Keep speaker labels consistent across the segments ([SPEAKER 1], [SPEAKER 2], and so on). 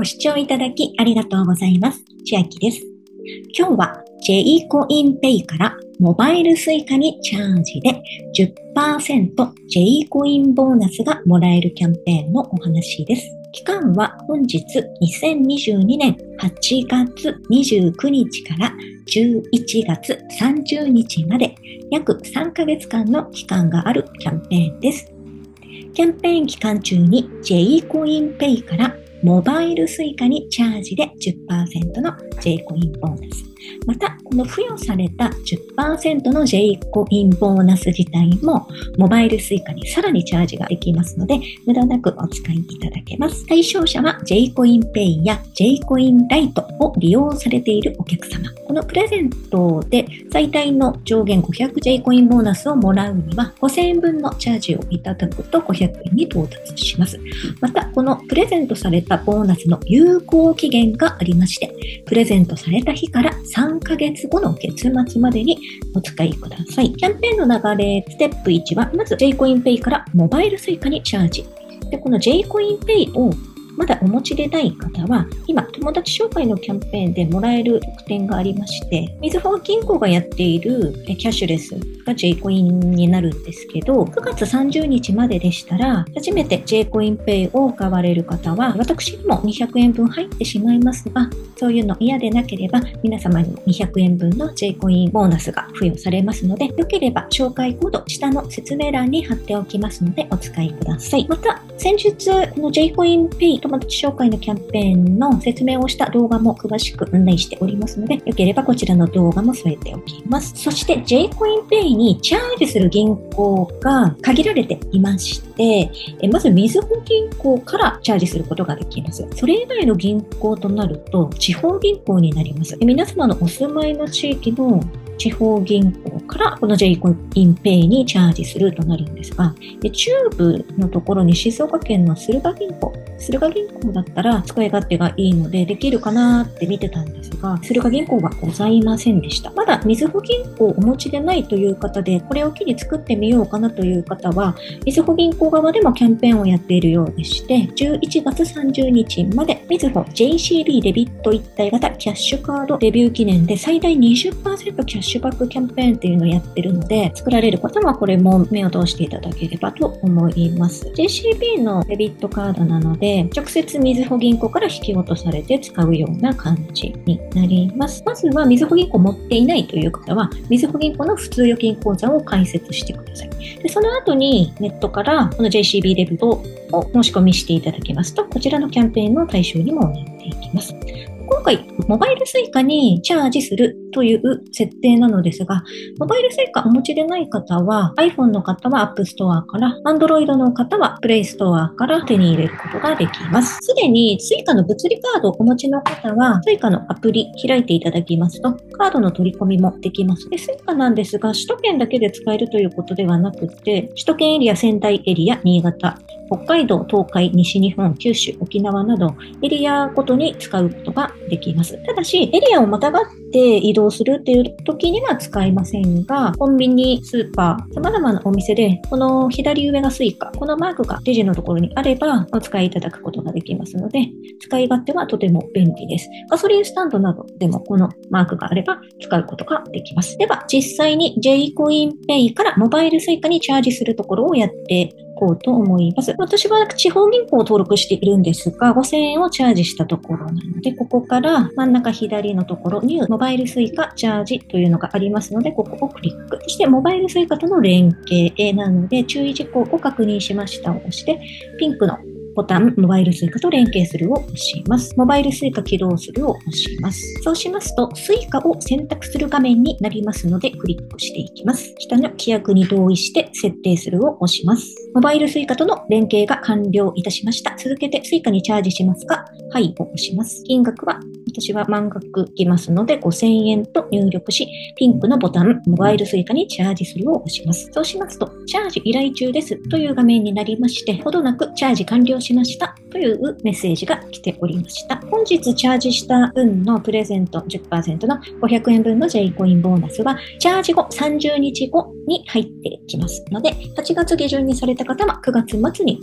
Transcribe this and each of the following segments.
[SPEAKER 1] ご視聴いただきありがとうございます。千秋です。今日は J コインペイからモバイル Suica にチャージで 10%J コインボーナスがもらえるキャンペーンのお話です。期間は本日2022年8月29日から11月30日まで約3ヶ月間の期間があるキャンペーンです。キャンペーン期間中に J コインペイからモバイルスイカにチャージで10%の J コインボーナス。また、この付与された10%の J コインボーナス自体も、モバイルスイカにさらにチャージができますので、無駄なくお使いいただけます。対象者は J コインペイや J コインライトを利用されているお客様。このプレゼントで最大の上限 500J コインボーナスをもらうには、5000円分のチャージをいただくと500円に到達します。また、このプレゼントされたボーナスの有効期限がありまして、プレゼントされた日から3ヶ月後の月末までにお使いください。キャンペーンの流れ、ステップ1は、まず J コインペイからモバイル Suica にチャージ。で、この J コインペイをまだお持ちでない方は、今、友達紹介のキャンペーンでもらえる特典がありまして、みずほ銀行がやっているキャッシュレスが J コインになるんですけど、9月30日まででしたら、初めて J コインペイを買われる方は、私にも200円分入ってしまいますが、そういうの嫌でなければ、皆様にも200円分の J コインボーナスが付与されますので、よければ紹介コード、下の説明欄に貼っておきますので、お使いください。また、先日、この J コインペイ友達紹介のキャンペーンの説明をした動画も詳しく案内しておりますので、よければこちらの動画も添えておきます。そして J コインペイにチャージする銀行が限られていまして、まずみずほ銀行からチャージすることができます。それ以外の銀行となると、地方銀行になります。皆様のお住まいの地域の地方銀行からこの J コインペイにチャージするとなるんですが、で中部のところに静岡県の駿河銀行、駿河銀行だったら使い勝手がいいのでできるかなって見てたんですが、駿河銀行はございませんでした。まだみずほ銀行をお持ちでないという方で、これを機に作ってみようかなという方は、みずほ銀行側でもキャンペーンをやっているようでして、11月30日までみずほ JCB デビット一体型キャッシュカードデビュー記念で最大20%キャッシュバックキャンペーンっていうをやってるので、作られる方はこれも目を通していただければと思います。JCB のデビットカードなので、直接みずほ銀行から引き落とされて使うような感じになります。まずはみずほ銀行持っていないという方は、みずほ銀行の普通預金口座を開設してください。でその後にネットからこの JCB デビットを申し込みしていただきますと、こちらのキャンペーンの対象にもなっていきます。今回、モバイル Suica にチャージするという設定なのですが、モバイル Suica お持ちでない方は、iPhone の方は App Store から、Android の方は Play Store から手に入れることができます。すでに Suica の物理カードをお持ちの方は、Suica のアプリ開いていただきますと、カードの取り込みもできます。で、Suica なんですが、首都圏だけで使えるということではなくて、首都圏エリア、仙台エリア、新潟、北海道、東海、西日本、九州、沖縄など、エリアごとに使うことができます。ただし、エリアをまたがって移動するっていう時には使えませんが、コンビニ、スーパー、様々なお店で、この左上がスイカ、このマークがレジのところにあれば、お使いいただくことができますので、使い勝手はとても便利です。ガソリンスタンドなどでもこのマークがあれば使うことができます。では、実際に J コインペイからモバイルスイカにチャージするところをやってこうと思います。私は地方銀行を登録しているんですが、5000円をチャージしたところなので、ここから真ん中左のところニューモバイル suica チャージというのがありますので、ここをクリック。そしてモバイル suica との連携なので、注意事項を確認しましたを押して、ピンクのボタン、モバイル Suica と連携するを押します。モバイル Suica 起動するを押します。そうしますと、Suica を選択する画面になりますので、クリックしていきます。下の規約に同意して設定するを押します。モバイル Suica との連携が完了いたしました。続けて Suica にチャージしますか？はいを押します。金額は私は満額いきますので5000円と入力し、ピンクのボタン、モバイル Suica にチャージするを押します。そうしますと、チャージ依頼中ですという画面になりまして、ほどなくチャージ完了しましたというメッセージが来ておりました。本日チャージした分のプレゼント10%の500円分の J コインボーナスは、チャージ後30日後に入ってきますので、8月下旬にされた方は9月末に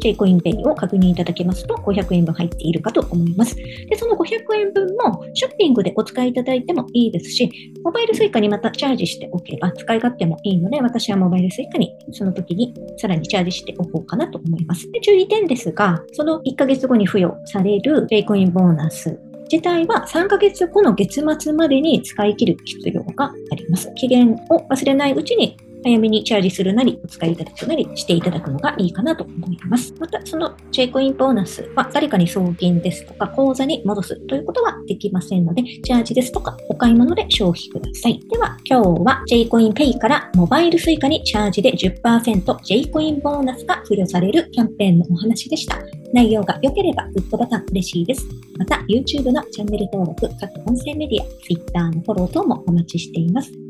[SPEAKER 1] J コインペイを確認いただけますと500円分入っているかと思います。で、その500円分もショッピングでお使いいただいてもいいですし、モバイル Suica にまたチャージしておけば使い勝手もいいので、私はモバイル Suica にその時にさらにチャージしておこうかなと思います。で、注意点ですが、その1ヶ月後に付与される J コインボーナス自体は3ヶ月後の月末までに使い切る必要があります。期限を忘れないうちに早めにチャージするなり、お使いいただくなりしていただくのがいいかなと思います。また、そのチェイコインボーナスは誰かに送金ですとか、口座に戻すということはできませんので、チャージですとか、お買い物で消費ください。では、今日は J コインペイからモバイル Suica にチャージで 10%J コインボーナスが付与されるキャンペーンのお話でした。内容が良ければグッドボタン嬉しいです。また、YouTube のチャンネル登録、各音声メディア、Twitter のフォロー等もお待ちしています。